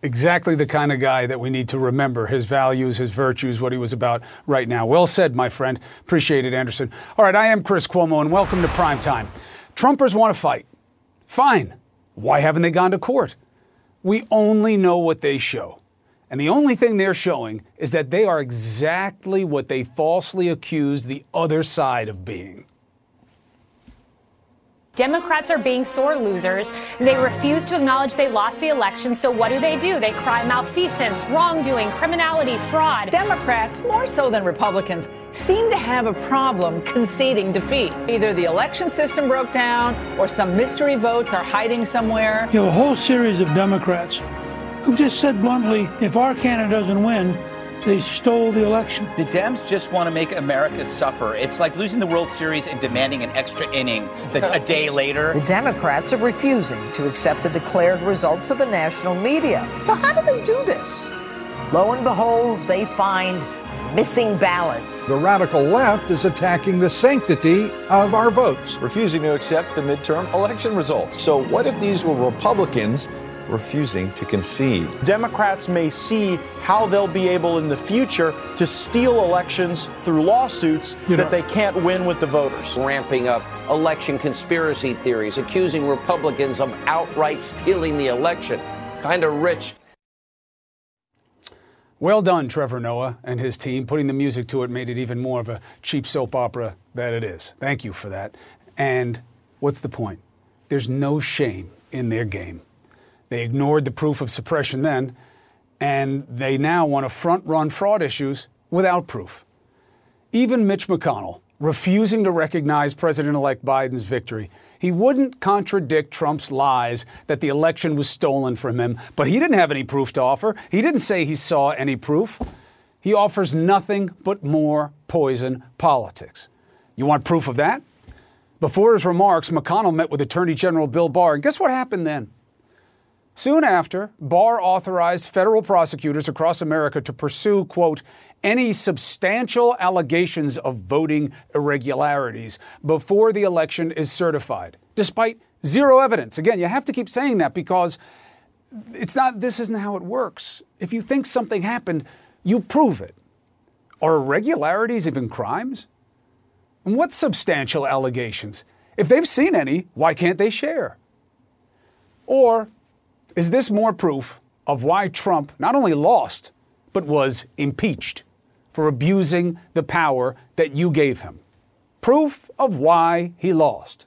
Exactly the kind of guy that we need to remember his values, his virtues, what he was about right now. Well said, my friend. Appreciate it, Anderson. All right, I am Chris Cuomo, and welcome to Prime Time. Trumpers want to fight. Fine. Why haven't they gone to court? We only know what they show. And the only thing they're showing is that they are exactly what they falsely accuse the other side of being. Democrats are being sore losers. They refuse to acknowledge they lost the election. So what do they do? They cry malfeasance, wrongdoing, criminality, fraud. Democrats, more so than Republicans, seem to have a problem conceding defeat. Either the election system broke down or some mystery votes are hiding somewhere. You have a whole series of Democrats who've just said bluntly, if our candidate doesn't win, they stole the election. The Dems just want to make America suffer. It's like losing the World Series and demanding an extra inning the, a day later. The Democrats are refusing to accept the declared results of the national media. So, how do they do this? Lo and behold, they find missing ballots. The radical left is attacking the sanctity of our votes, refusing to accept the midterm election results. So, what if these were Republicans? Refusing to concede. Democrats may see how they'll be able in the future to steal elections through lawsuits you that they can't win with the voters. Ramping up election conspiracy theories, accusing Republicans of outright stealing the election. Kind of rich. Well done, Trevor Noah and his team. Putting the music to it made it even more of a cheap soap opera that it is. Thank you for that. And what's the point? There's no shame in their game. They ignored the proof of suppression then, and they now want to front run fraud issues without proof. Even Mitch McConnell, refusing to recognize President elect Biden's victory, he wouldn't contradict Trump's lies that the election was stolen from him, but he didn't have any proof to offer. He didn't say he saw any proof. He offers nothing but more poison politics. You want proof of that? Before his remarks, McConnell met with Attorney General Bill Barr, and guess what happened then? Soon after, Barr authorized federal prosecutors across America to pursue, quote, any substantial allegations of voting irregularities before the election is certified, despite zero evidence. Again, you have to keep saying that because it's not, this isn't how it works. If you think something happened, you prove it. Are irregularities even crimes? And what substantial allegations? If they've seen any, why can't they share? Or is this more proof of why Trump not only lost, but was impeached for abusing the power that you gave him? Proof of why he lost.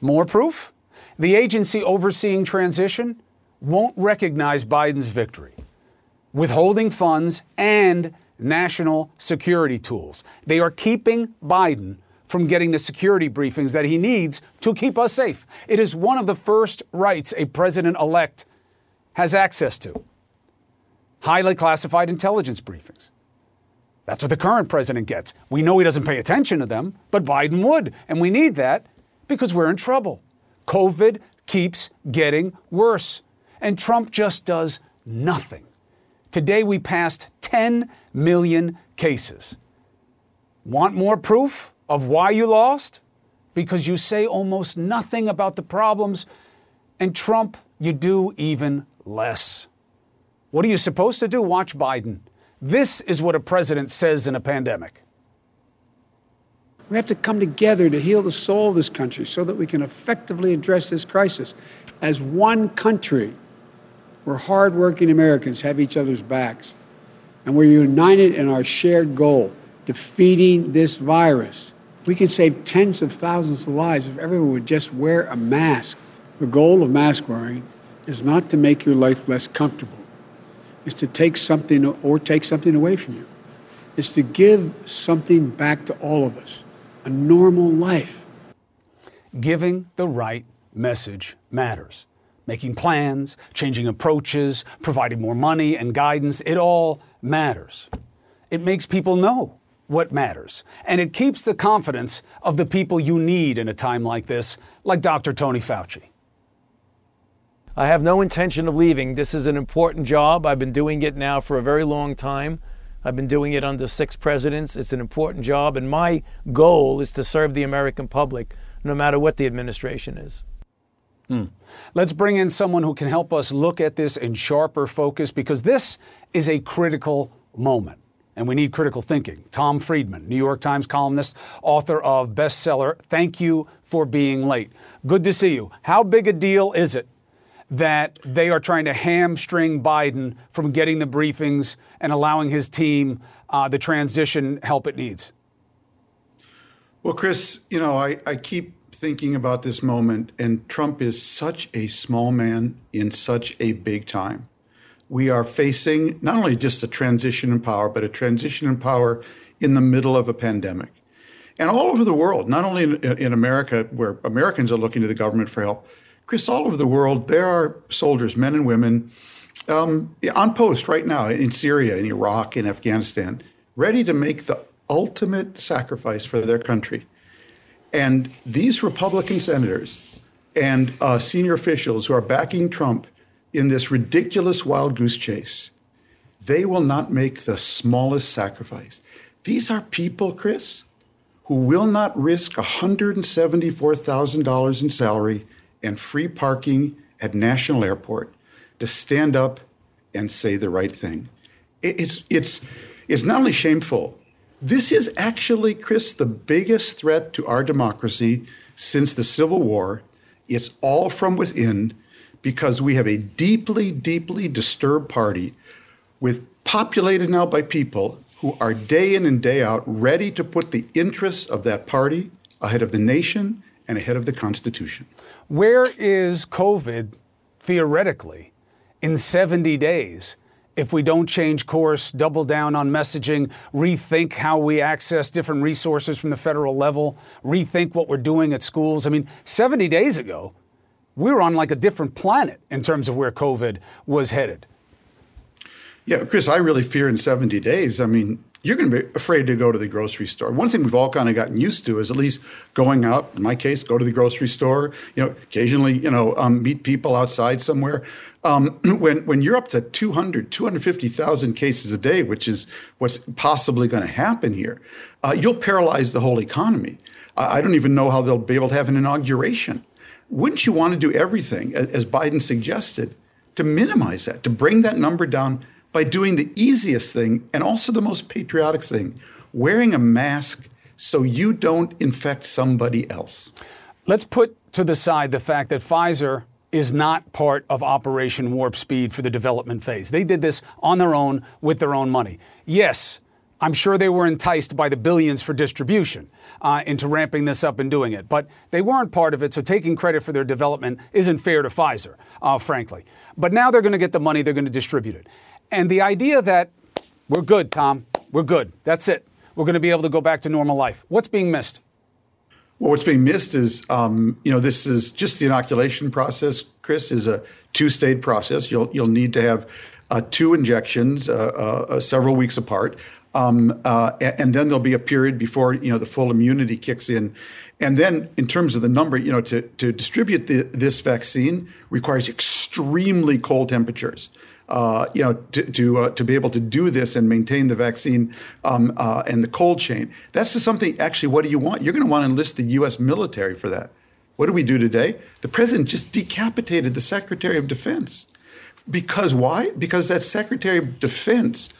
More proof? The agency overseeing transition won't recognize Biden's victory, withholding funds and national security tools. They are keeping Biden from getting the security briefings that he needs to keep us safe. It is one of the first rights a president elect has access to highly classified intelligence briefings. That's what the current president gets. We know he doesn't pay attention to them, but Biden would. And we need that because we're in trouble. COVID keeps getting worse, and Trump just does nothing. Today we passed 10 million cases. Want more proof? Of why you lost because you say almost nothing about the problems, and Trump, you do even less. What are you supposed to do? Watch Biden. This is what a president says in a pandemic. We have to come together to heal the soul of this country so that we can effectively address this crisis as one country where hardworking Americans have each other's backs and we're united in our shared goal defeating this virus. We can save tens of thousands of lives if everyone would just wear a mask. The goal of mask wearing is not to make your life less comfortable. It's to take something or take something away from you. It's to give something back to all of us, a normal life. Giving the right message matters. Making plans, changing approaches, providing more money and guidance, it all matters. It makes people know what matters. And it keeps the confidence of the people you need in a time like this, like Dr. Tony Fauci. I have no intention of leaving. This is an important job. I've been doing it now for a very long time. I've been doing it under six presidents. It's an important job, and my goal is to serve the American public no matter what the administration is. Hmm. Let's bring in someone who can help us look at this in sharper focus because this is a critical moment. And we need critical thinking. Tom Friedman, New York Times columnist, author of bestseller Thank You for Being Late. Good to see you. How big a deal is it that they are trying to hamstring Biden from getting the briefings and allowing his team uh, the transition help it needs? Well, Chris, you know, I, I keep thinking about this moment, and Trump is such a small man in such a big time. We are facing not only just a transition in power, but a transition in power in the middle of a pandemic. And all over the world, not only in, in America, where Americans are looking to the government for help, Chris, all over the world, there are soldiers, men and women, um, on post right now in Syria, in Iraq, in Afghanistan, ready to make the ultimate sacrifice for their country. And these Republican senators and uh, senior officials who are backing Trump in this ridiculous wild goose chase, they will not make the smallest sacrifice. These are people, Chris, who will not risk $174,000 in salary and free parking at National Airport to stand up and say the right thing. It's, it's, it's not only shameful, this is actually, Chris, the biggest threat to our democracy since the Civil War. It's all from within because we have a deeply, deeply disturbed party with populated now by people who are day in and day out ready to put the interests of that party ahead of the nation and ahead of the Constitution. Where is COVID theoretically in 70 days? if we don't change course, double down on messaging, rethink how we access different resources from the federal level, rethink what we're doing at schools. I mean, 70 days ago, we were on like a different planet in terms of where COVID was headed. Yeah, Chris, I really fear in 70 days. I mean, you're going to be afraid to go to the grocery store. One thing we've all kind of gotten used to is at least going out. In my case, go to the grocery store. You know, occasionally, you know, um, meet people outside somewhere. Um, when when you're up to 200, 250,000 cases a day, which is what's possibly going to happen here, uh, you'll paralyze the whole economy. I don't even know how they'll be able to have an inauguration. Wouldn't you want to do everything, as Biden suggested, to minimize that, to bring that number down by doing the easiest thing and also the most patriotic thing wearing a mask so you don't infect somebody else. Let's put to the side the fact that Pfizer is not part of Operation Warp Speed for the development phase. They did this on their own with their own money. Yes, I'm sure they were enticed by the billions for distribution uh, into ramping this up and doing it, but they weren't part of it, so taking credit for their development isn't fair to Pfizer, uh, frankly. But now they're going to get the money, they're going to distribute it. And the idea that we're good, Tom, we're good, that's it. We're going to be able to go back to normal life. What's being missed? Well, what's being missed is, um, you know, this is just the inoculation process. Chris is a two-stage process. You'll you'll need to have uh, two injections, uh, uh, several weeks apart, um, uh, and then there'll be a period before you know the full immunity kicks in. And then, in terms of the number, you know, to to distribute the, this vaccine requires extremely cold temperatures uh, you know, to to, uh, to be able to do this and maintain the vaccine um, uh, and the cold chain. That's something. Actually, what do you want? You're going to want to enlist the U.S. military for that. What do we do today? The president just decapitated the Secretary of Defense. Because why? Because that Secretary of Defense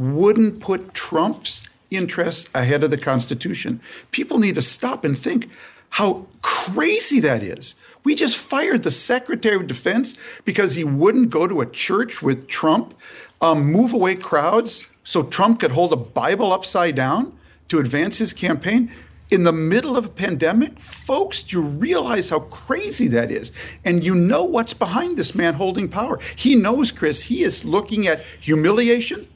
wouldn't put Trump's interests ahead of the Constitution. People need to stop and think how crazy that is. We just fired the Secretary of Defense because he wouldn't go to a church with Trump, um, move away crowds so Trump could hold a Bible upside down to advance his campaign. In the middle of a pandemic, folks, do you realize how crazy that is? And you know what's behind this man holding power. He knows, Chris, he is looking at humiliation,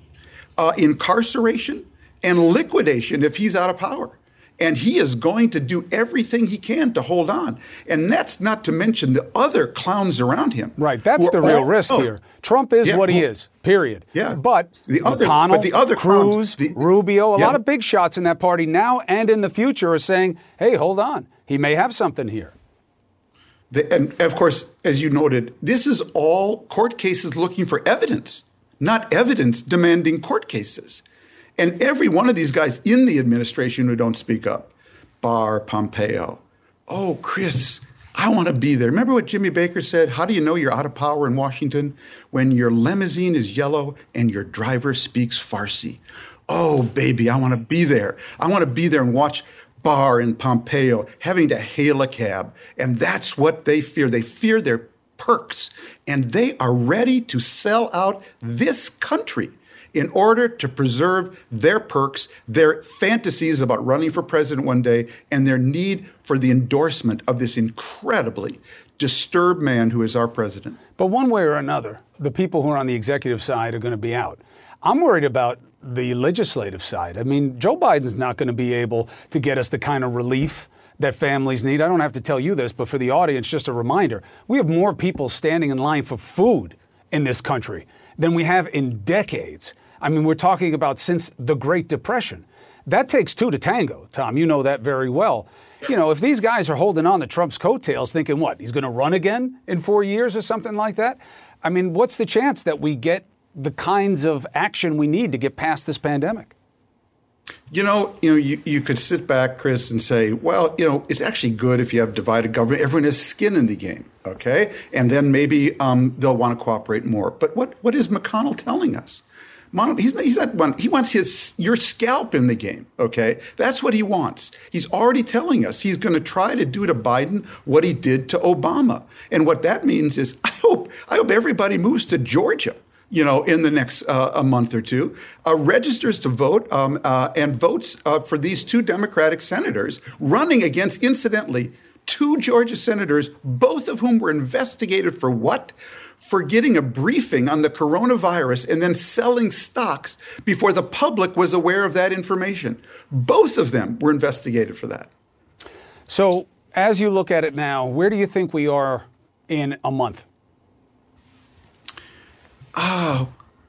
uh, incarceration, and liquidation if he's out of power and he is going to do everything he can to hold on. And that's not to mention the other clowns around him. Right. That's the real all, risk oh, here. Trump is yeah, what he is. Period. Yeah. But the other, McConnell, but the other Cruz, clowns, the, Rubio, a yeah. lot of big shots in that party now and in the future are saying, "Hey, hold on. He may have something here." The, and of course, as you noted, this is all court cases looking for evidence, not evidence demanding court cases. And every one of these guys in the administration who don't speak up, Barr, Pompeo, oh, Chris, I want to be there. Remember what Jimmy Baker said? How do you know you're out of power in Washington? When your limousine is yellow and your driver speaks Farsi. Oh, baby, I want to be there. I want to be there and watch Barr and Pompeo having to hail a cab. And that's what they fear. They fear their perks. And they are ready to sell out this country in order to preserve their perks, their fantasies about running for president one day, and their need for the endorsement of this incredibly disturbed man who is our president. But one way or another, the people who are on the executive side are going to be out. I'm worried about the legislative side. I mean, Joe Biden's not going to be able to get us the kind of relief that families need. I don't have to tell you this, but for the audience, just a reminder we have more people standing in line for food in this country than we have in decades. I mean, we're talking about since the Great Depression. That takes two to tango, Tom. You know that very well. You know, if these guys are holding on to Trump's coattails, thinking what, he's going to run again in four years or something like that? I mean, what's the chance that we get the kinds of action we need to get past this pandemic? You know, you know, you, you could sit back, Chris, and say, well, you know, it's actually good if you have divided government. Everyone has skin in the game, okay? And then maybe um, they'll want to cooperate more. But what, what is McConnell telling us? he's not, he's not one. He wants his your scalp in the game. Okay, that's what he wants. He's already telling us he's going to try to do to Biden what he did to Obama, and what that means is I hope I hope everybody moves to Georgia you know, in the next uh, a month or two, uh, registers to vote um, uh, and votes uh, for these two Democratic senators running against, incidentally, two Georgia senators, both of whom were investigated for what? For getting a briefing on the coronavirus and then selling stocks before the public was aware of that information. Both of them were investigated for that. So, as you look at it now, where do you think we are in a month? Oh,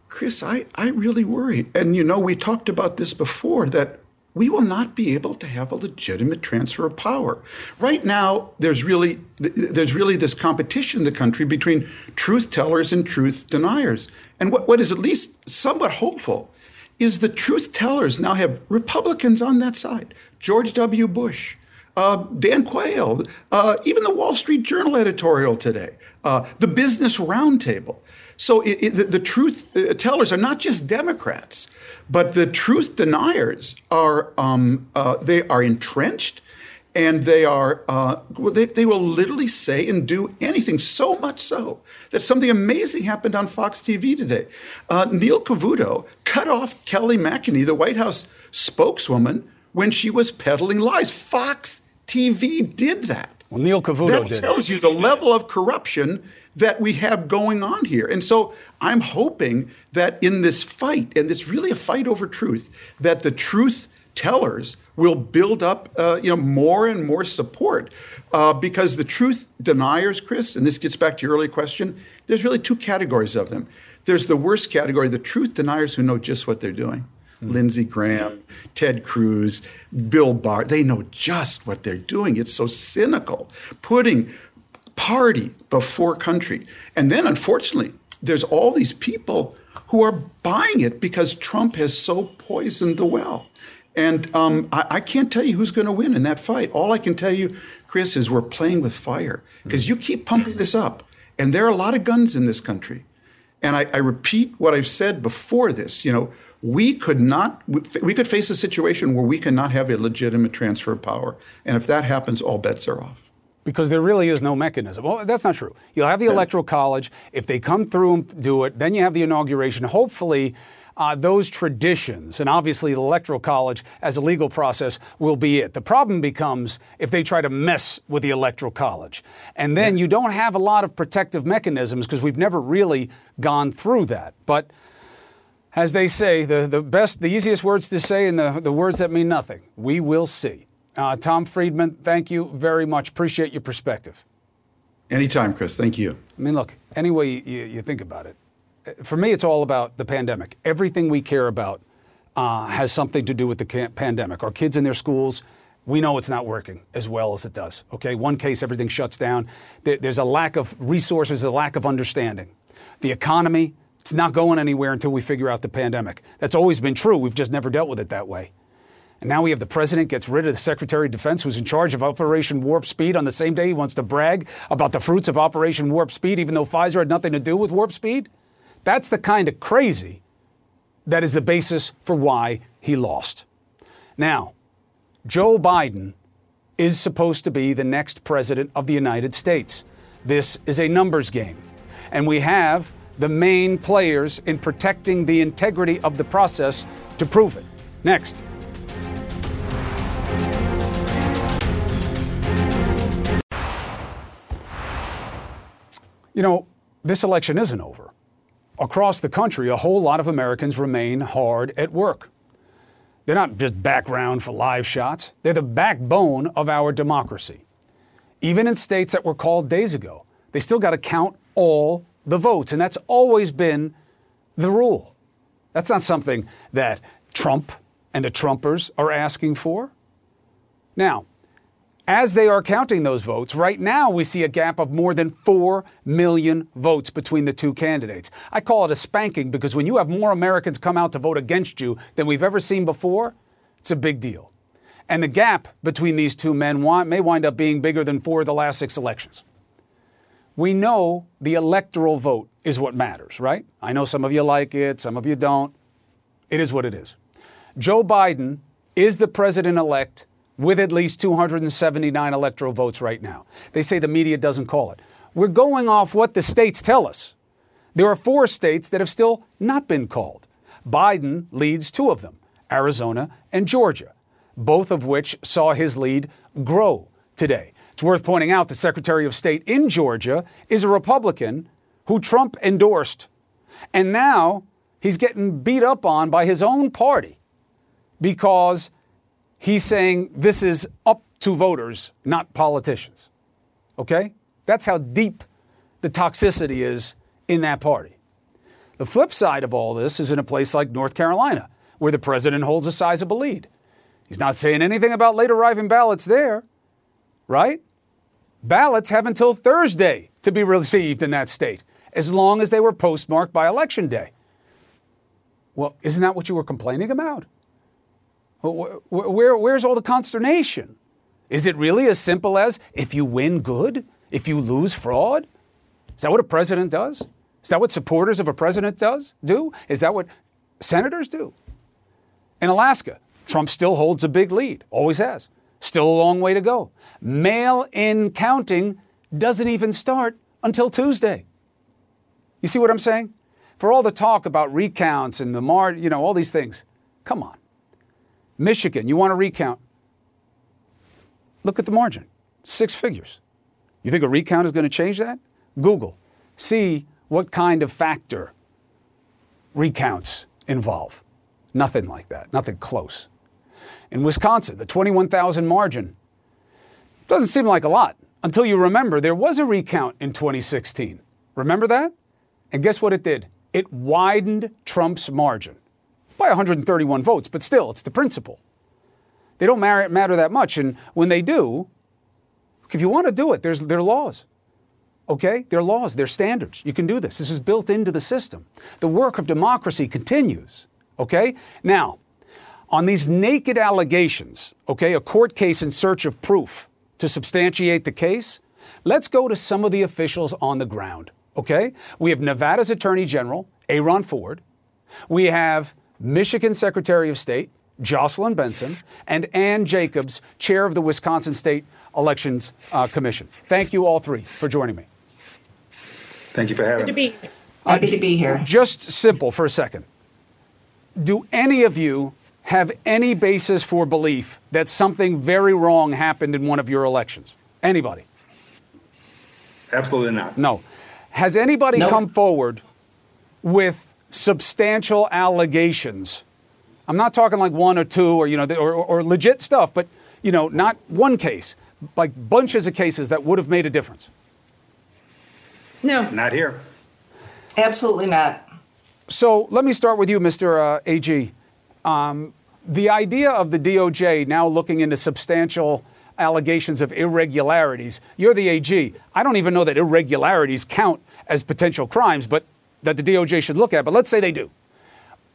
Chris, I, I really worry. And you know, we talked about this before that we will not be able to have a legitimate transfer of power. Right now, there's really there's really this competition in the country between truth tellers and truth deniers. And what, what is at least somewhat hopeful is the truth tellers now have Republicans on that side. George W. Bush, uh, Dan Quayle, uh, even the Wall Street Journal editorial today, uh, the Business Roundtable. So it, it, the, the, truth uh, tellers are not just Democrats, but the truth deniers are um, uh, they are entrenched, and they are uh, they, they will literally say and do anything. So much so that something amazing happened on Fox TV today. Uh, Neil Cavuto cut off Kayleigh McEnany, the White House spokeswoman, when she was peddling lies. Fox TV did that. Well, Neil Cavuto that did. tells you the level of corruption that we have going on here. And so I'm hoping that in this fight, and it's really a fight over truth, that the truth tellers will build up uh, you know more and more support. Uh, because the truth deniers chris and this gets back to your earlier question there's really two categories of them. There's the worst category the truth deniers who know just what they're doing. Mm-hmm. lindsey graham ted cruz bill barr they know just what they're doing. It's so cynical. Putting party before country. And then, unfortunately, there's all these people who are buying it because Trump has so poisoned the well. And um, I, I, can't tell you who's going to win in that fight. All I can tell you, Chris, is we're playing with fire because you keep pumping this up. And there are a lot of guns in this country. And I, I repeat what I've said before this. You know, we could not, we could face a situation where we cannot have a legitimate transfer of power. And if that happens, all bets are off because there really is no mechanism. Well, that's not true. You'll have the Electoral College. If they come through and do it, then you have the inauguration. Hopefully, uh, those traditions, and obviously the Electoral College as a legal process will be it. The problem becomes if they try to mess with the Electoral College. And then yeah. you don't have a lot of protective mechanisms because we've never really gone through that. But as they say, the, the best, the easiest words to say and the, the words that mean nothing, we will see. Uh, Tom Friedman, thank you very much. Appreciate your perspective. Anytime, Chris. Thank you. I mean, look, any way you, you think about it, for me, it's all about the pandemic. Everything we care about uh, has something to do with the pandemic. Our kids in their schools, we know it's not working as well as it does. Okay, one case, everything shuts down. There, there's a lack of resources, a lack of understanding. The economy, it's not going anywhere until we figure out the pandemic. That's always been true. We've just never dealt with it that way. And now we have the president gets rid of the Secretary of Defense who's in charge of Operation Warp Speed on the same day he wants to brag about the fruits of Operation Warp Speed, even though Pfizer had nothing to do with Warp Speed. That's the kind of crazy that is the basis for why he lost. Now, Joe Biden is supposed to be the next president of the United States. This is a numbers game. And we have the main players in protecting the integrity of the process to prove it. Next. You know, this election isn't over. Across the country, a whole lot of Americans remain hard at work. They're not just background for live shots, they're the backbone of our democracy. Even in states that were called days ago, they still got to count all the votes, and that's always been the rule. That's not something that Trump and the Trumpers are asking for. Now, as they are counting those votes, right now we see a gap of more than 4 million votes between the two candidates. I call it a spanking because when you have more Americans come out to vote against you than we've ever seen before, it's a big deal. And the gap between these two men may wind up being bigger than four of the last six elections. We know the electoral vote is what matters, right? I know some of you like it, some of you don't. It is what it is. Joe Biden is the president elect with at least 279 electoral votes right now. They say the media doesn't call it. We're going off what the states tell us. There are four states that have still not been called. Biden leads two of them Arizona and Georgia, both of which saw his lead grow today. It's worth pointing out the Secretary of State in Georgia is a Republican who Trump endorsed. And now he's getting beat up on by his own party because he's saying this is up to voters, not politicians. Okay? That's how deep the toxicity is in that party. The flip side of all this is in a place like North Carolina, where the president holds a sizable lead. He's not saying anything about late arriving ballots there, right? Ballots have until Thursday to be received in that state, as long as they were postmarked by Election Day. Well, isn't that what you were complaining about? Where, where, where's all the consternation? Is it really as simple as if you win, good? If you lose, fraud? Is that what a president does? Is that what supporters of a president does do? Is that what senators do? In Alaska, Trump still holds a big lead, always has. Still a long way to go. Mail in counting doesn't even start until Tuesday. You see what I'm saying? For all the talk about recounts and the mar, you know, all these things, come on. Michigan, you want to recount? Look at the margin six figures. You think a recount is going to change that? Google. See what kind of factor recounts involve. Nothing like that, nothing close. In Wisconsin, the 21,000 margin doesn't seem like a lot until you remember there was a recount in 2016. Remember that? And guess what it did? It widened Trump's margin by 131 votes, but still, it's the principle. They don't matter that much. And when they do, if you want to do it, there's, there are laws. Okay? There are laws, there are standards. You can do this. This is built into the system. The work of democracy continues. Okay? Now, on these naked allegations, okay, a court case in search of proof to substantiate the case, let's go to some of the officials on the ground. Okay? We have Nevada's Attorney General, Aaron Ford. We have Michigan Secretary of State, Jocelyn Benson, and Ann Jacobs, chair of the Wisconsin State Elections uh, Commission. Thank you all three for joining me. Thank you for having Good me. Happy to be here. Just simple for a second. Do any of you have any basis for belief that something very wrong happened in one of your elections? Anybody? Absolutely not. No. Has anybody nope. come forward with substantial allegations. I'm not talking like one or two or you know or, or, legit stuff, but you know not one case, like bunches of cases that would have made a difference. No, not here. Absolutely not. So let me start with you, Mr. Uh, AG. Um, the idea of the DOJ now looking into substantial allegations of irregularities. You're the AG. I don't even know that irregularities count as potential crimes, but that the DOJ should look at, but let's say they do.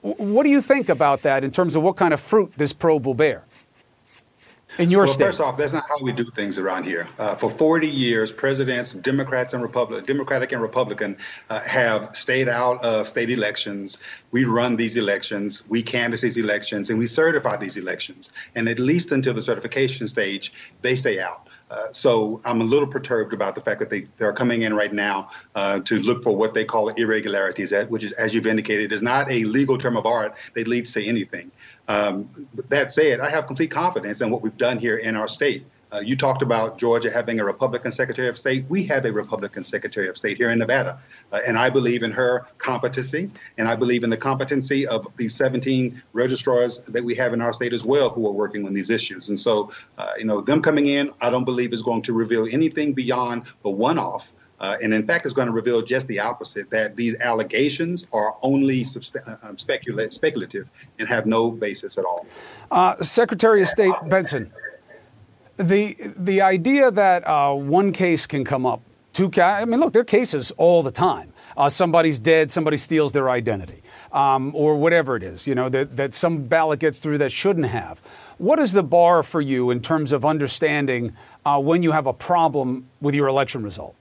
What do you think about that in terms of what kind of fruit this probe will bear? In your well, state? First off, that's not how we do things around here. Uh, for 40 years, presidents, Democrats and Republic, Democratic and Republican, uh, have stayed out of state elections. We run these elections, we canvass these elections, and we certify these elections. And at least until the certification stage, they stay out. Uh, so I'm a little perturbed about the fact that they, they're coming in right now uh, to look for what they call irregularities, which is, as you've indicated, is not a legal term of art that leads to anything. Um, that said, I have complete confidence in what we've done here in our state. Uh, you talked about Georgia having a Republican Secretary of State. We have a Republican Secretary of State here in Nevada. Uh, and I believe in her competency, and I believe in the competency of these 17 registrars that we have in our state as well who are working on these issues. And so, uh, you know, them coming in, I don't believe is going to reveal anything beyond the one off. Uh, and in fact, it's going to reveal just the opposite that these allegations are only subst- uh, um, specula- speculative and have no basis at all. Uh, Secretary of State Benson, the the idea that uh, one case can come up, two ca- I mean, look, there are cases all the time. Uh, somebody's dead, somebody steals their identity, um, or whatever it is, you know, that, that some ballot gets through that shouldn't have. What is the bar for you in terms of understanding uh, when you have a problem with your election result?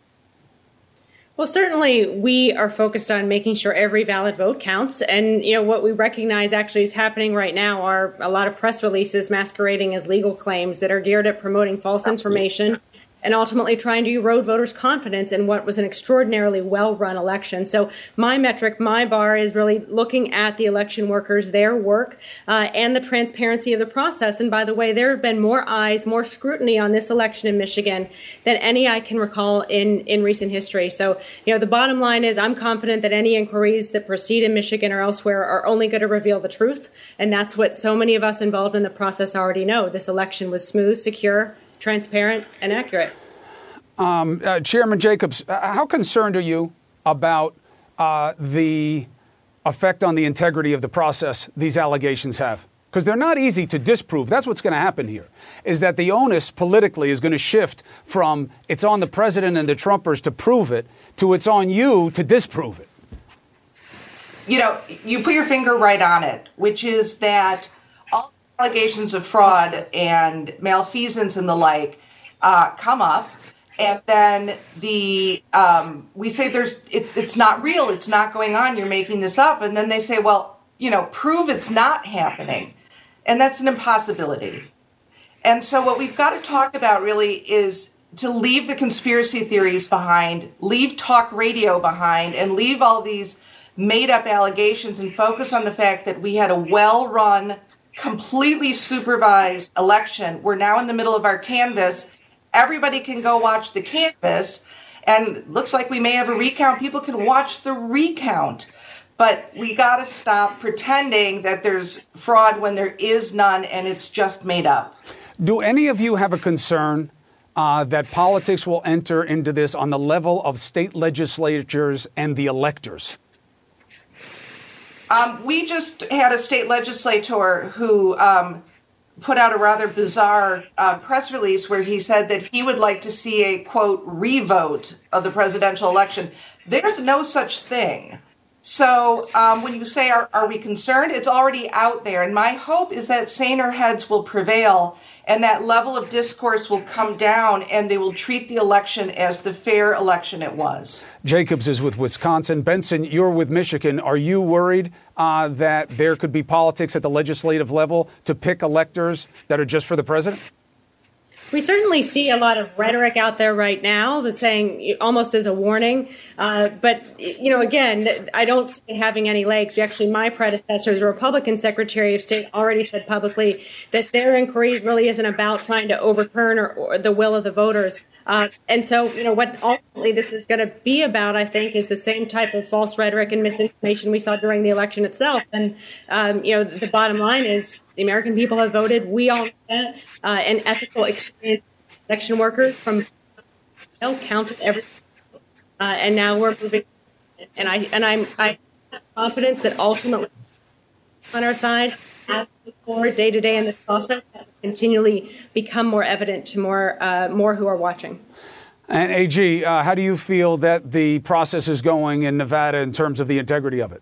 Well, certainly we are focused on making sure every valid vote counts. And, you know, what we recognize actually is happening right now are a lot of press releases masquerading as legal claims that are geared at promoting false Absolutely. information and ultimately trying to erode voters' confidence in what was an extraordinarily well run election. So, my metric, my bar is really looking at the election workers, their work, uh, and the transparency of the process. And by the way, there have been more eyes, more scrutiny on this election in Michigan than any I can recall in, in recent history. So, you know, the bottom line is I'm confident that any inquiries that proceed in Michigan or elsewhere are only going to reveal the truth. And that's what so many of us involved in the process already know. This election was smooth, secure, transparent, and accurate. Um, uh, Chairman Jacobs, uh, how concerned are you about uh, the effect on the integrity of the process these allegations have? Because they're not easy to disprove. That's what's going to happen here. Is that the onus politically is going to shift from it's on the president and the Trumpers to prove it to it's on you to disprove it. You know, you put your finger right on it, which is that all allegations of fraud and malfeasance and the like uh, come up. And then the um, we say there's it, it's not real it's not going on you're making this up. And then they say well you know prove it's not happening. And that's an impossibility. And so what we've got to talk about really is to leave the conspiracy theories behind leave talk radio behind and leave all these made up allegations and focus on the fact that we had a well run completely supervised election. We're now in the middle of our canvass. Everybody can go watch the canvass, and looks like we may have a recount. People can watch the recount. But we got to stop pretending that there's fraud when there is none and it's just made up. Do any of you have a concern uh, that politics will enter into this on the level of state legislatures and the electors? Um, we just had a state legislator who um, put out a rather bizarre uh, press release where he said that he would like to see a quote revote of the presidential election. There's no such thing. So um, when you say, are, are we concerned? It's already out there. And my hope is that saner heads will prevail and that level of discourse will come down and they will treat the election as the fair election it was. Jacobs is with Wisconsin. Benson, you're with Michigan. Are you worried uh, that there could be politics at the legislative level to pick electors that are just for the president? We certainly see a lot of rhetoric out there right now that's saying almost as a warning. Uh, but, you know, again, I don't see it having any legs. Actually, my predecessor, a Republican Secretary of State, already said publicly that their inquiry really isn't about trying to overturn or, or the will of the voters. Uh, and so, you know, what ultimately this is going to be about, I think, is the same type of false rhetoric and misinformation we saw during the election itself. And, um, you know, the bottom line is the American people have voted. We all that, uh, and ethical experience election workers from counted every, uh, and now we're moving. And I and I'm I have confidence that ultimately on our side forward day to day in this process continually become more evident to more uh, more who are watching. And AG, uh, how do you feel that the process is going in Nevada in terms of the integrity of it?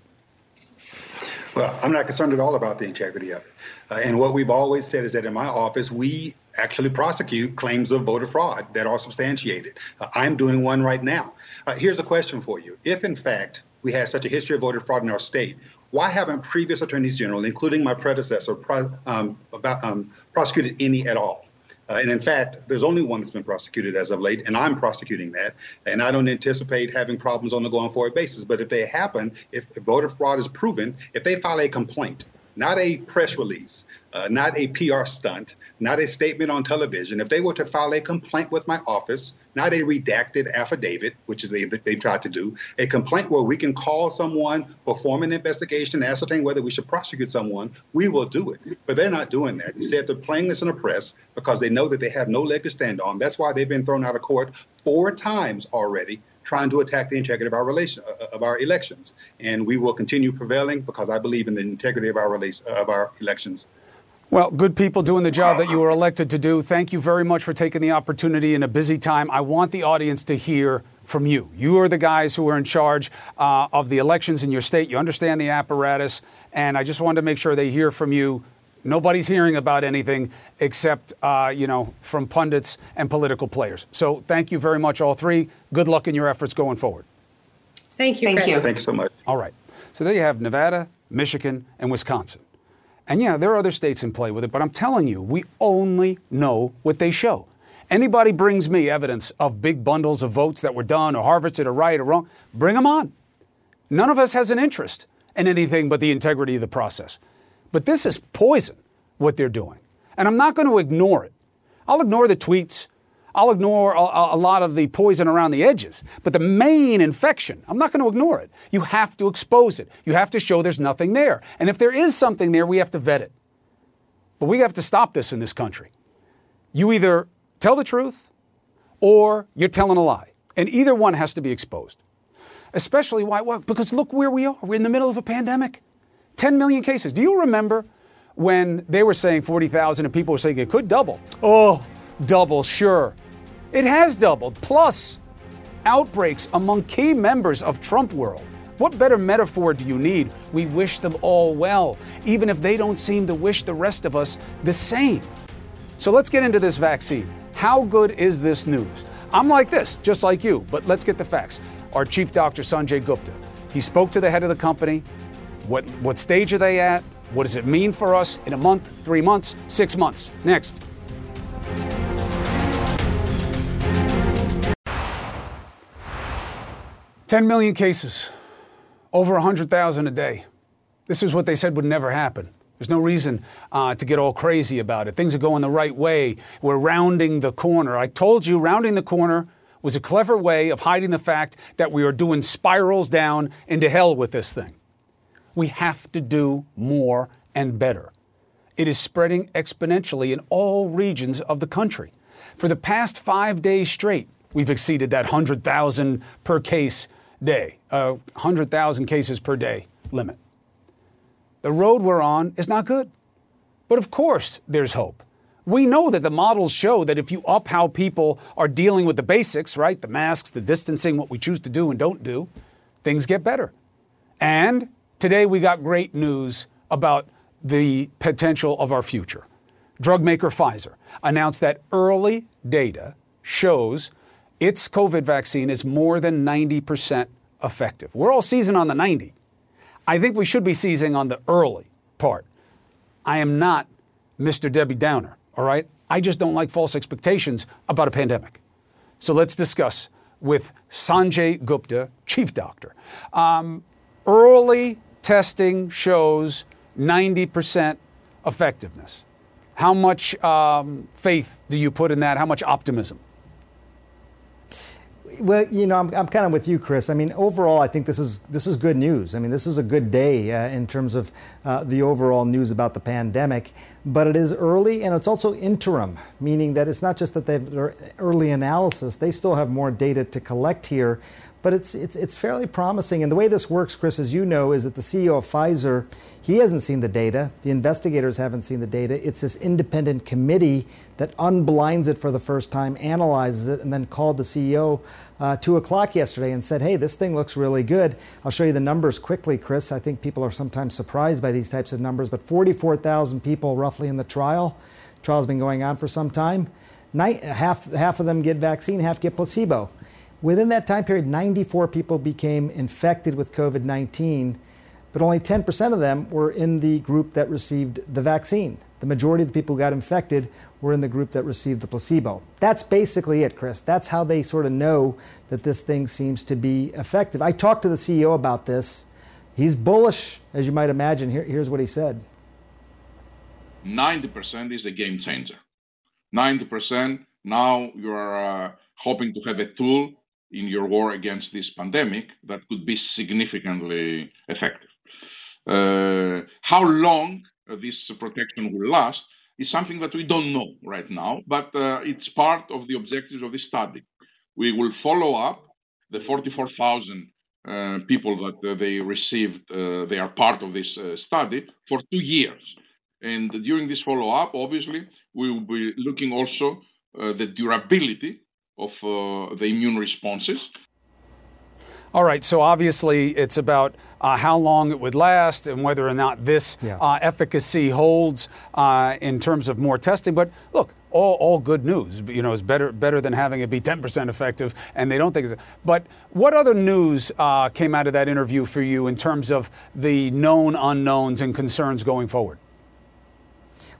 Well, I'm not concerned at all about the integrity of it. Uh, and what we've always said is that in my office, we actually prosecute claims of voter fraud that are substantiated. Uh, I'm doing one right now. Uh, here's a question for you. If, in fact, we had such a history of voter fraud in our state, why haven't previous attorneys general, including my predecessor, pro- um, about, um, prosecuted any at all? Uh, and in fact, there's only one that's been prosecuted as of late, and I'm prosecuting that. And I don't anticipate having problems on a going forward basis. But if they happen, if voter fraud is proven, if they file a complaint, not a press release, uh, not a PR stunt, not a statement on television, if they were to file a complaint with my office, not a redacted affidavit, which is they, they've tried to do, a complaint where we can call someone, perform an investigation, ascertain whether we should prosecute someone, we will do it. But they're not doing that. Instead, they're playing this in the press because they know that they have no leg to stand on. That's why they've been thrown out of court four times already trying to attack the integrity of our relation uh, of our elections, and we will continue prevailing because I believe in the integrity of our relation, of our elections. Well, good people doing the job that you were elected to do. Thank you very much for taking the opportunity in a busy time. I want the audience to hear from you. You are the guys who are in charge uh, of the elections in your state. You understand the apparatus, and I just wanted to make sure they hear from you. Nobody's hearing about anything except, uh, you know, from pundits and political players. So thank you very much, all three. Good luck in your efforts going forward. Thank you. Thank Chris. you. Thanks so much. All right. So there you have Nevada, Michigan, and Wisconsin. And yeah, there are other states in play with it, but I'm telling you, we only know what they show. Anybody brings me evidence of big bundles of votes that were done or harvested or right or wrong, bring them on. None of us has an interest in anything but the integrity of the process. But this is poison, what they're doing. And I'm not going to ignore it. I'll ignore the tweets. I'll ignore a, a, lot of the poison around the edges. But the main infection, I'm not going to ignore it. You have to expose it. You have to show there's nothing there. And if there is something there, we have to vet it. But we have to stop this in this country. You either tell the truth or you're telling a lie. And either one has to be exposed. Especially why? Well, because look where we are. We're in the middle of a pandemic. 10 million cases. Do you remember when they were saying 40,000 and people were saying it could double? Oh, double, sure. It has doubled. Plus, outbreaks among key members of Trump world. What better metaphor do you need? We wish them all well, even if they don't seem to wish the rest of us the same. So let's get into this vaccine. How good is this news? I'm like this, just like you, but let's get the facts. Our chief doctor, Sanjay Gupta, he spoke to the head of the company. What, what stage are they at? What does it mean for us in a month, three months, six months? Next. Ten million cases, over 100,000 a day. This is what they said would never happen. There's no reason uh, to get all crazy about it. Things are going the right way. We're rounding the corner. I told you, rounding the corner was a clever way of hiding the fact that we are doing spirals down into hell with this thing. We have to do more and better. It is spreading exponentially in all regions of the country. For the past five days straight, we've exceeded that 100,000 per case day, uh, 100,000 cases per day limit. The road we're on is not good. But of course, there's hope. We know that the models show that if you up how people are dealing with the basics, right, the masks, the distancing, what we choose to do and don't do, things get better. And today we got great news about the potential of our future. Drug maker Pfizer announced that early data shows its COVID vaccine is more than 90% effective. We're all seizing on the 90. I think we should be seizing on the early part. I am not Mr. Debbie Downer, all right? I just don't like false expectations about a pandemic. So let's discuss with Sanjay Gupta, chief doctor. Um, early testing shows 90% effectiveness. How much um, faith do you put in that? How much optimism? Well, you know, I'm, I'm kind of with you, Chris. I mean, overall, I think this is this is good news. I mean, this is a good day uh, in terms of uh, the overall news about the pandemic. But it is early, and it's also interim, meaning that it's not just that they've early analysis; they still have more data to collect here. But it's, it's, it's fairly promising. And the way this works, Chris, as you know, is that the CEO of Pfizer, he hasn't seen the data. The investigators haven't seen the data. It's this independent committee that unblinds it for the first time, analyzes it, and then called the CEO uh, 2 o'clock yesterday and said, hey, this thing looks really good. I'll show you the numbers quickly, Chris. I think people are sometimes surprised by these types of numbers, but 44,000 people roughly in the trial. The trial's been going on for some time. Half, half of them get vaccine, half get placebo. Within that time period, 94 people became infected with COVID 19, but only 10% of them were in the group that received the vaccine. The majority of the people who got infected were in the group that received the placebo. That's basically it, Chris. That's how they sort of know that this thing seems to be effective. I talked to the CEO about this. He's bullish, as you might imagine. Here, here's what he said 90% is a game changer. 90%, now you are uh, hoping to have a tool in your war against this pandemic that could be significantly effective. Uh, how long uh, this protection will last is something that we don't know right now, but uh, it's part of the objectives of this study. We will follow up the 44,000 uh, people that uh, they received, uh, they are part of this study for two years. And during this follow up, obviously, we will be looking also the durability of uh, the immune responses. All right, so obviously it's about uh, how long it would last and whether or not this yeah. uh, efficacy holds uh, in terms of more testing. But look, all, all good news. You know, it's better better than having it be 10% effective, and they don't think it's. But what other news uh, came out of that interview for you in terms of the known unknowns and concerns going forward?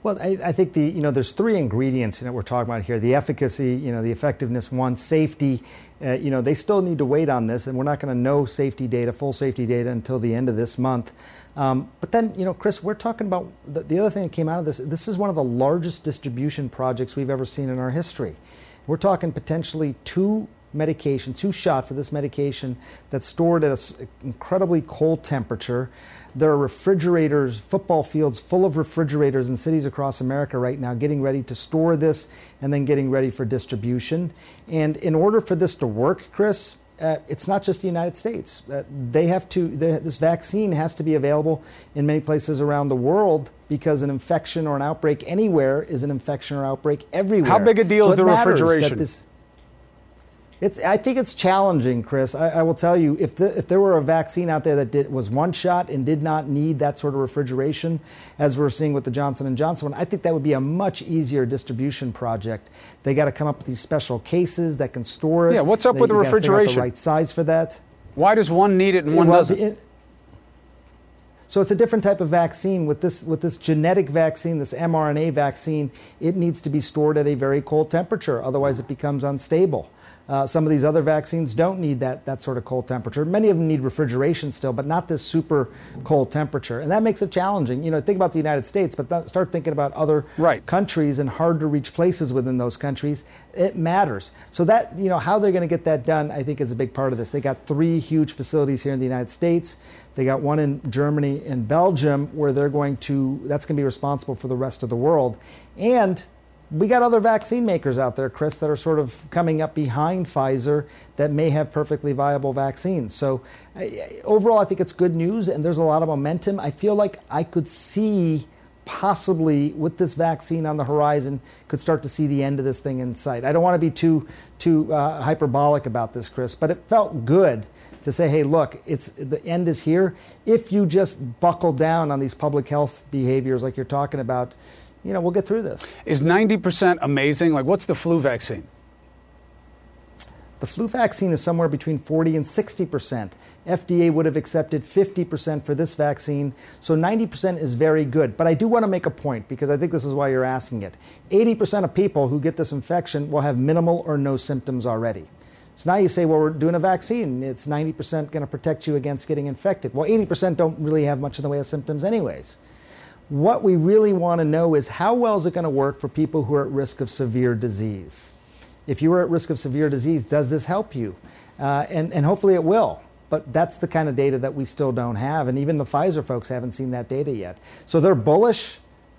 Well, I, I, think the you know there's three ingredients that we're talking about here: the efficacy, you know, the effectiveness. One, safety. Uh, you know, they still need to wait on this, and we're not going to know safety data, full safety data, until the end of this month. Um, but then, you know, Chris, we're talking about the, the other thing that came out of this. This is one of the largest distribution projects we've ever seen in our history. We're talking potentially two medication, two shots of this medication that's stored at an incredibly cold temperature. There are refrigerators, football fields full of refrigerators in cities across America right now, getting ready to store this and then getting ready for distribution. And in order for this to work, Chris, uh, it's not just the United States. Uh, they have to. They, this vaccine has to be available in many places around the world because an infection or an outbreak anywhere is an infection or outbreak everywhere. How big a deal so is the refrigeration? This, it's, I think it's challenging, Chris. I, I will tell you, if, the, if there were a vaccine out there that did, was one shot and did not need that sort of refrigeration, as we're seeing with the Johnson and Johnson one, I think that would be a much easier distribution project. They got to come up with these special cases that can store it. Yeah, what's up they, with the refrigeration? The right size for that. Why does one need it and one well, doesn't? It, so it's a different type of vaccine. With this, with this genetic vaccine, this mRNA vaccine, it needs to be stored at a very cold temperature. Otherwise, it becomes unstable. Uh, some of these other vaccines don't need that, that sort of cold temperature. Many of them need refrigeration still, but not this super cold temperature. And that makes it challenging. You know, think about the United States, but start thinking about other right. countries and hard to reach places within those countries. It matters. So that, you know, how they're going to get that done, I think is a big part of this. They got three huge facilities here in the United States. They got one in Germany and Belgium where they're going to, that's going to be responsible for the rest of the world. And we got other vaccine makers out there, Chris, that are sort of coming up behind Pfizer that may have perfectly viable vaccines. So, overall, I think it's good news and there's a lot of momentum. I feel like I could see possibly with this vaccine on the horizon could start to see the end of this thing in sight. I don't want to be too too uh, hyperbolic about this, Chris, but it felt good to say, "Hey, look, it's the end is here." If you just buckle down on these public health behaviors like you're talking about, you know, we'll get through this. Is 90% amazing? Like, what's the flu vaccine? The flu vaccine is somewhere between 40 and 60 percent. FDA would have accepted 50 percent for this vaccine, so 90 percent is very good. But I do want to make a point because I think this is why you're asking it. 80 percent of people who get this infection will have minimal or no symptoms already. So now you say, well, we're doing a vaccine. It's 90 percent going to protect you against getting infected. Well, 80 percent don't really have much in the way of symptoms, anyways. What we really want to know is how well is it going to work for people who are at risk of severe disease? If you are at risk of severe disease, does this help you? Uh, and, and hopefully it will. But that's the kind of data that we still don't have. And even the Pfizer folks haven't seen that data yet. So they're bullish.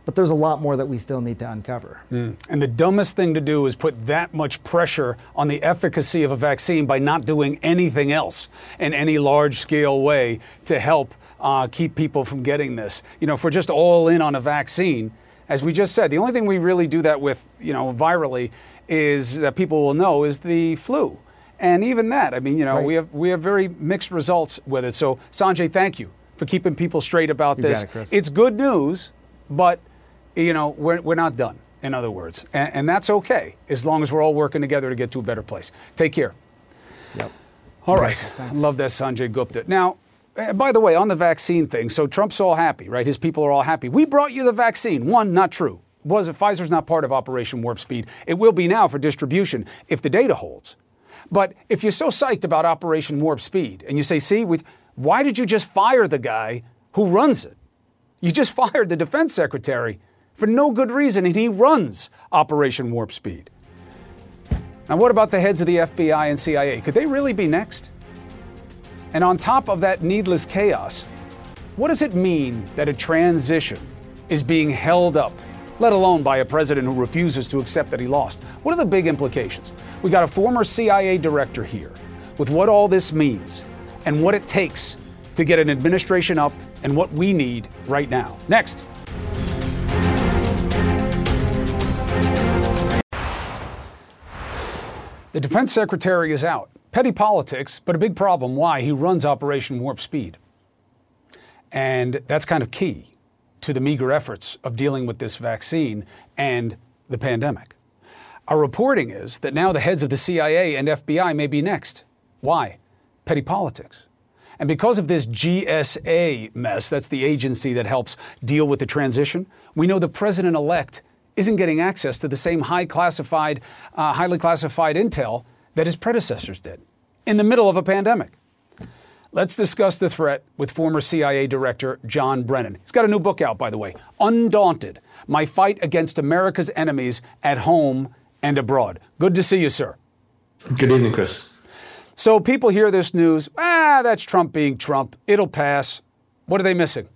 but there's a lot more that we still need to uncover. Mm. And the dumbest thing to do is put that much pressure on the efficacy of a vaccine by not doing anything else in any large scale way to help uh, keep people from getting this. You know, if we're just all in on a vaccine, as we just said, the only thing we really do that with, you know, virally is that people will know is the flu. And even that, I mean, you know, right. we have we have very mixed results with it. So Sanjay, thank you for keeping people straight about you this. It, it's good news, but you know, we're, we're not done, in other words. And, and that's okay as long as we're all working together to get to a better place. Take care. Yep. All right. Thanks. Love that, Sanjay Gupta. Now, Eh, by the way, on the vaccine thing, so Trump's all happy, right? His people are all happy. We brought you the vaccine. One, not true. Was it Pfizer's not part of Operation Warp Speed? It will be now for distribution if the data holds. But if you're so psyched about Operation Warp Speed and you say, see, we, why did you just fire the guy who runs it? You just fired the defense secretary for no good reason, and he runs Operation Warp Speed. Now, what about the heads of the FBI and CIA? Could they really be next? And on top of that needless chaos, what does it mean that a transition is being held up, let alone by a president who refuses to accept that he lost? What are the big implications? We got a former CIA director here with what all this means and what it takes to get an administration up and what we need right now. Next. The defense secretary is out. Petty politics, but a big problem. Why? He runs Operation Warp Speed. And that's kind of key to the meager efforts of dealing with this vaccine and the pandemic. Our reporting is that now the heads of the CIA and FBI may be next. Why? Petty politics. And because of this GSA mess, that's the agency that helps deal with the transition, we know the president elect isn't getting access to the same high classified, uh, highly classified intel that his predecessors did in the middle of a pandemic. Let's discuss the threat with former CIA Director John Brennan. He's got a new book out, by the way Undaunted My Fight Against America's Enemies at Home and Abroad. Good to see you, sir. Good evening, Chris. So people hear this news ah, that's Trump being Trump. It'll pass. What are they missing?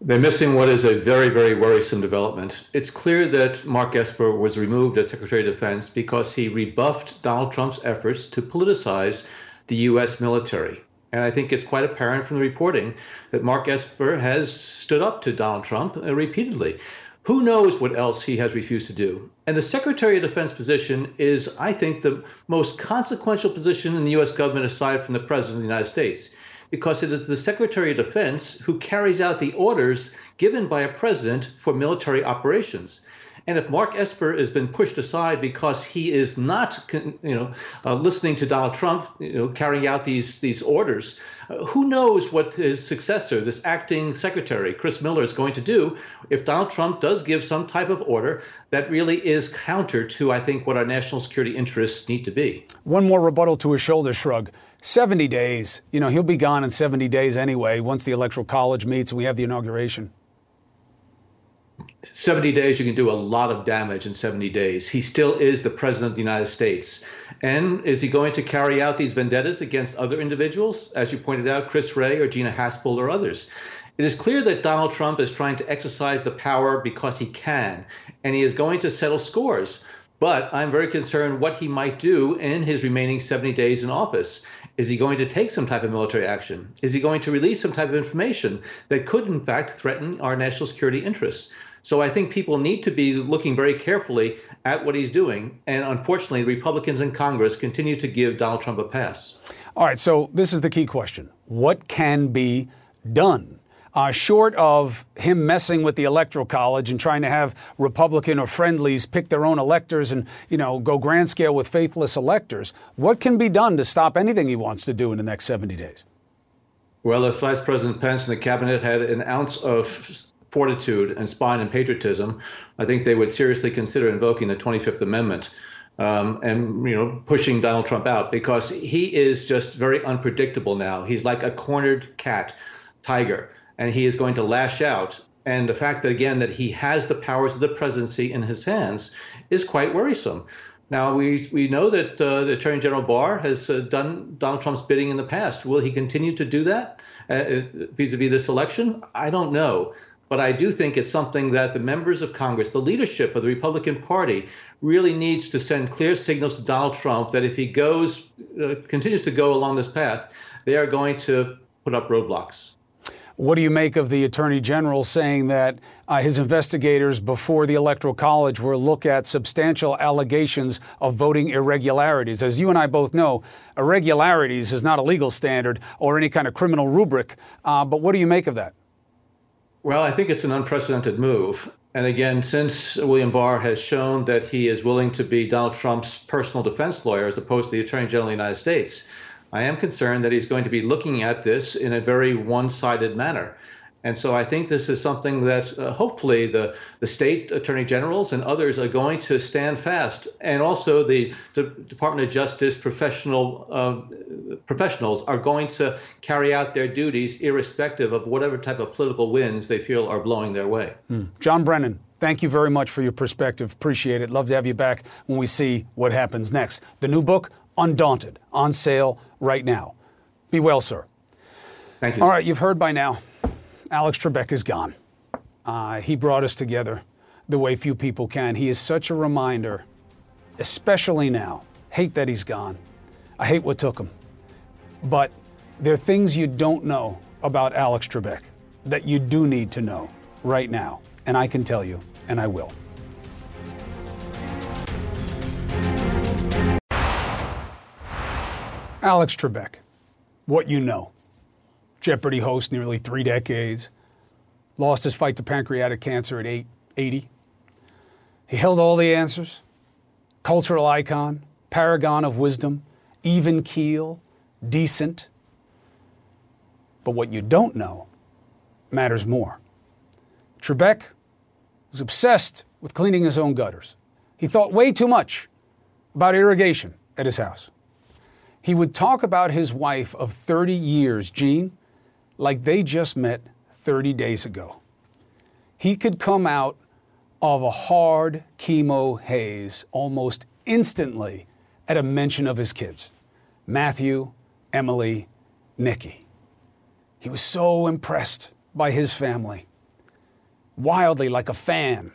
They're missing what is a very, very worrisome development. It's clear that Mark Esper was removed as Secretary of Defense because he rebuffed Donald Trump's efforts to politicize the U.S. military. And I think it's quite apparent from the reporting that Mark Esper has stood up to Donald Trump uh, repeatedly. Who knows what else he has refused to do? And the Secretary of Defense position is, I think, the most consequential position in the U.S. government aside from the President of the United States because it is the Secretary of Defense who carries out the orders given by a president for military operations. And if Mark Esper has been pushed aside because he is not, you know, uh, listening to Donald Trump, you know, carrying out these these orders, uh, who knows what his successor, this acting secretary, Chris Miller, is going to do if Donald Trump does give some type of order that really is counter to, I think, what our national security interests need to be. One more rebuttal to his shoulder shrug. 70 days. You know, he'll be gone in 70 days anyway, once the Electoral College meets and we have the inauguration. 70 days, you can do a lot of damage in 70 days. He still is the president of the United States. And is he going to carry out these vendettas against other individuals, as you pointed out, Chris Wray or Gina Haspel or others? It is clear that Donald Trump is trying to exercise the power because he can, and he is going to settle scores. But I'm very concerned what he might do in his remaining 70 days in office. Is he going to take some type of military action? Is he going to release some type of information that could, in fact, threaten our national security interests? So I think people need to be looking very carefully at what he's doing. And unfortunately, Republicans in Congress continue to give Donald Trump a pass. All right, so this is the key question What can be done? Uh, short of him messing with the electoral college and trying to have Republican or friendlies pick their own electors and you know go grand scale with faithless electors, what can be done to stop anything he wants to do in the next 70 days? Well, if Vice President Pence and the cabinet had an ounce of fortitude and spine and patriotism, I think they would seriously consider invoking the 25th Amendment. Um, and you know pushing Donald Trump out because he is just very unpredictable now. He's like a cornered cat, tiger, and he is going to lash out. And the fact that again that he has the powers of the presidency in his hands is quite worrisome. Now we we know that uh, the Attorney General Barr has uh, done Donald Trump's bidding in the past. Will he continue to do that uh, vis-a-vis this election? I don't know. But I do think it's something that the members of Congress, the leadership of the Republican Party, really needs to send clear signals to Donald Trump that if he goes, uh, continues to go along this path, they are going to put up roadblocks. What do you make of the Attorney General saying that uh, his investigators before the Electoral College were look at substantial allegations of voting irregularities? As you and I both know, irregularities is not a legal standard or any kind of criminal rubric. Uh, but what do you make of that? Well, I think it's an unprecedented move. And again, since William Barr has shown that he is willing to be Donald Trump's personal defense lawyer as opposed to the Attorney General of the United States, I am concerned that he's going to be looking at this in a very one sided manner. And so I think this is something that uh, hopefully the, the state attorney generals and others are going to stand fast. And also the, Department of Justice professional uh, professionals are going to carry out their duties irrespective of whatever type of political winds they feel are blowing their way. Mm. John Brennan, thank you very much for your perspective. Appreciate it. Love to have you back when we see what happens next. The new book, Undaunted, on sale right now. Be well, sir. Thank you. All right, you've heard by now. Alex Trebek is gone. Uh, he brought us together the way few people can. He is such a reminder, especially now. Hate that he's gone. I hate what took him. But there are things you don't know about Alex Trebek that you do need to know right now. And I can tell you, and I will. Alex Trebek, what you know. Jeopardy host nearly three decades, lost his fight to pancreatic cancer at 80. He held all the answers, cultural icon, paragon of wisdom, even keel, decent. But what you don't know matters more. Trebek was obsessed with cleaning his own gutters. He thought way too much about irrigation at his house. He would talk about his wife of 30 years, Jean, like they just met 30 days ago. He could come out of a hard chemo haze almost instantly at a mention of his kids Matthew, Emily, Nikki. He was so impressed by his family, wildly like a fan.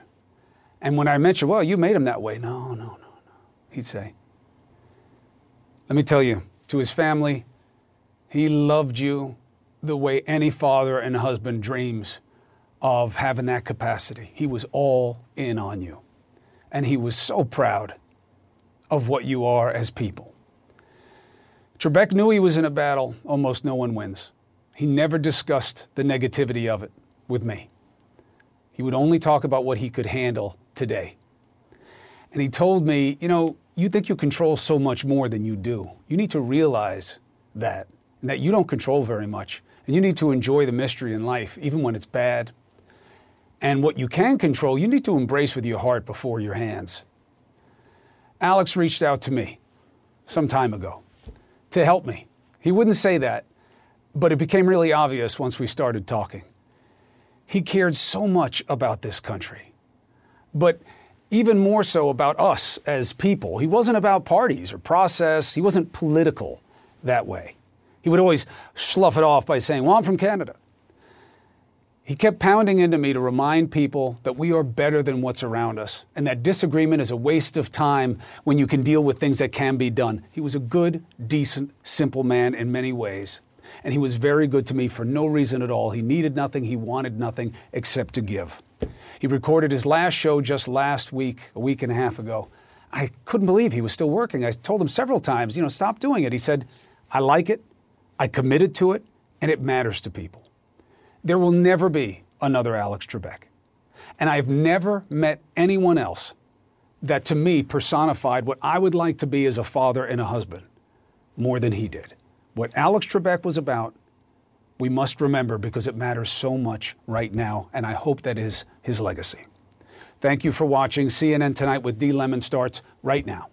And when I mentioned, well, you made him that way, no, no, no, no, he'd say, let me tell you, to his family, he loved you the way any father and husband dreams of having that capacity. He was all in on you. And he was so proud of what you are as people. Trebek knew he was in a battle almost no one wins. He never discussed the negativity of it with me. He would only talk about what he could handle today. And he told me, you know, you think you control so much more than you do. You need to realize that, and that you don't control very much. And you need to enjoy the mystery in life, even when it's bad. And what you can control, you need to embrace with your heart before your hands. Alex reached out to me some time ago to help me. He wouldn't say that, but it became really obvious once we started talking. He cared so much about this country, but even more so about us as people. He wasn't about parties or process, he wasn't political that way. He would always slough it off by saying, Well, I'm from Canada. He kept pounding into me to remind people that we are better than what's around us and that disagreement is a waste of time when you can deal with things that can be done. He was a good, decent, simple man in many ways. And he was very good to me for no reason at all. He needed nothing, he wanted nothing except to give. He recorded his last show just last week, a week and a half ago. I couldn't believe he was still working. I told him several times, you know, stop doing it. He said, I like it. I committed to it, and it matters to people. There will never be another Alex Trebek. And I've never met anyone else that to me personified what I would like to be as a father and a husband more than he did. What Alex Trebek was about, we must remember because it matters so much right now, and I hope that is his legacy. Thank you for watching. CNN Tonight with D. Lemon starts right now.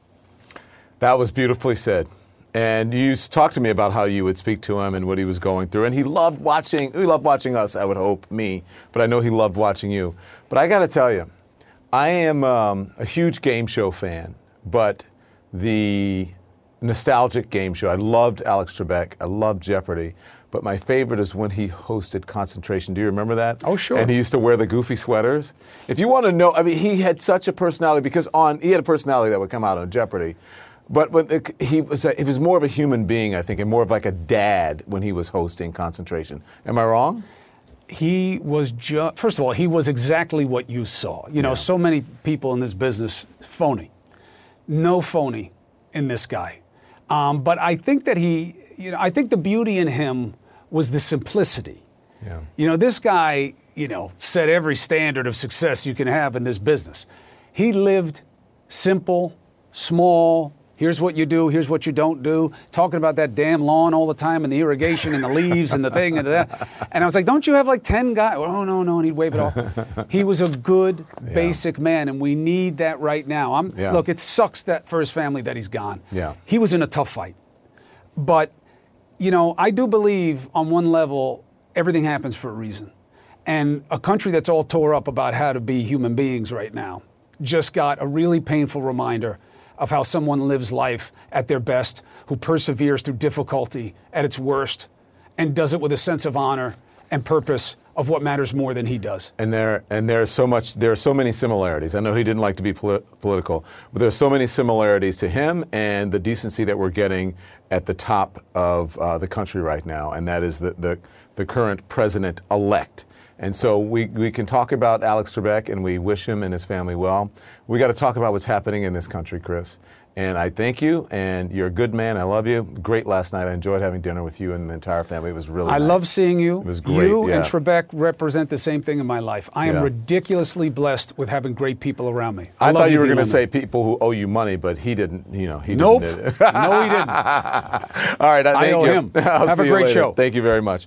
That was beautifully said. And you talked to me about how you would speak to him and what he was going through. And he loved watching, he loved watching us, I would hope, me, but I know he loved watching you. But I got to tell you, I am um, a huge game show fan, but the nostalgic game show, I loved Alex Trebek, I loved Jeopardy. But my favorite is when he hosted concentration. Do you remember that? Oh, sure. And he used to wear the goofy sweaters. If you want to know, I mean, he had such a personality because on he had a personality that would come out on Jeopardy. But, but he was a, he was more of a human being, I think, and more of like a dad when he was hosting concentration. Am I wrong? he was just first of all he was exactly what you saw you know so many people in this business phony no phony in this guy um, but i think that he you know i think the beauty in him was the simplicity Yeah. you know this guy you know set every standard of success you can have in this business he lived simple small Here's what you do. Here's what you don't do. Talking about that damn lawn all the time and the irrigation and the leaves and the thing and that. And I was like, don't you have like 10 guys? Oh, no, no. And he'd wave it off. he was a good, basic man, and we need that right now. I'm, Yeah. Look, it sucks that for his family that he's gone. Yeah. He was in a tough fight. But, you know, I do believe on one level, everything happens for a reason. And a country that's all tore up about how to be human beings right now just got a really painful reminder of how someone lives life at their best, who perseveres through difficulty at its worst, and does it with a sense of honor and purpose of what matters more than he does. And there and there's so much there are so many similarities. I know he didn't like to be poli- political, but there's so many similarities to him and the decency that we're getting at the top of uh, the country right now, and that is the the, the current president elect. And so we, we can talk about Alex Trebek and we wish him and his family well. We got to talk about what's happening in this country, Chris. And I thank you, and you're a good man. I love you. Great last night. I enjoyed having dinner with you and the entire family. It was really I nice. love seeing you. It was great. You yeah. and Trebek represent the same thing in my life. I am Yeah. ridiculously blessed with having great people around me. I, love thought you were going to say people who owe you money, but he didn't. You know, he Nope. didn't. did. No, he didn't. All right, I, I owe you. him. Have a great later. show. Thank you very much.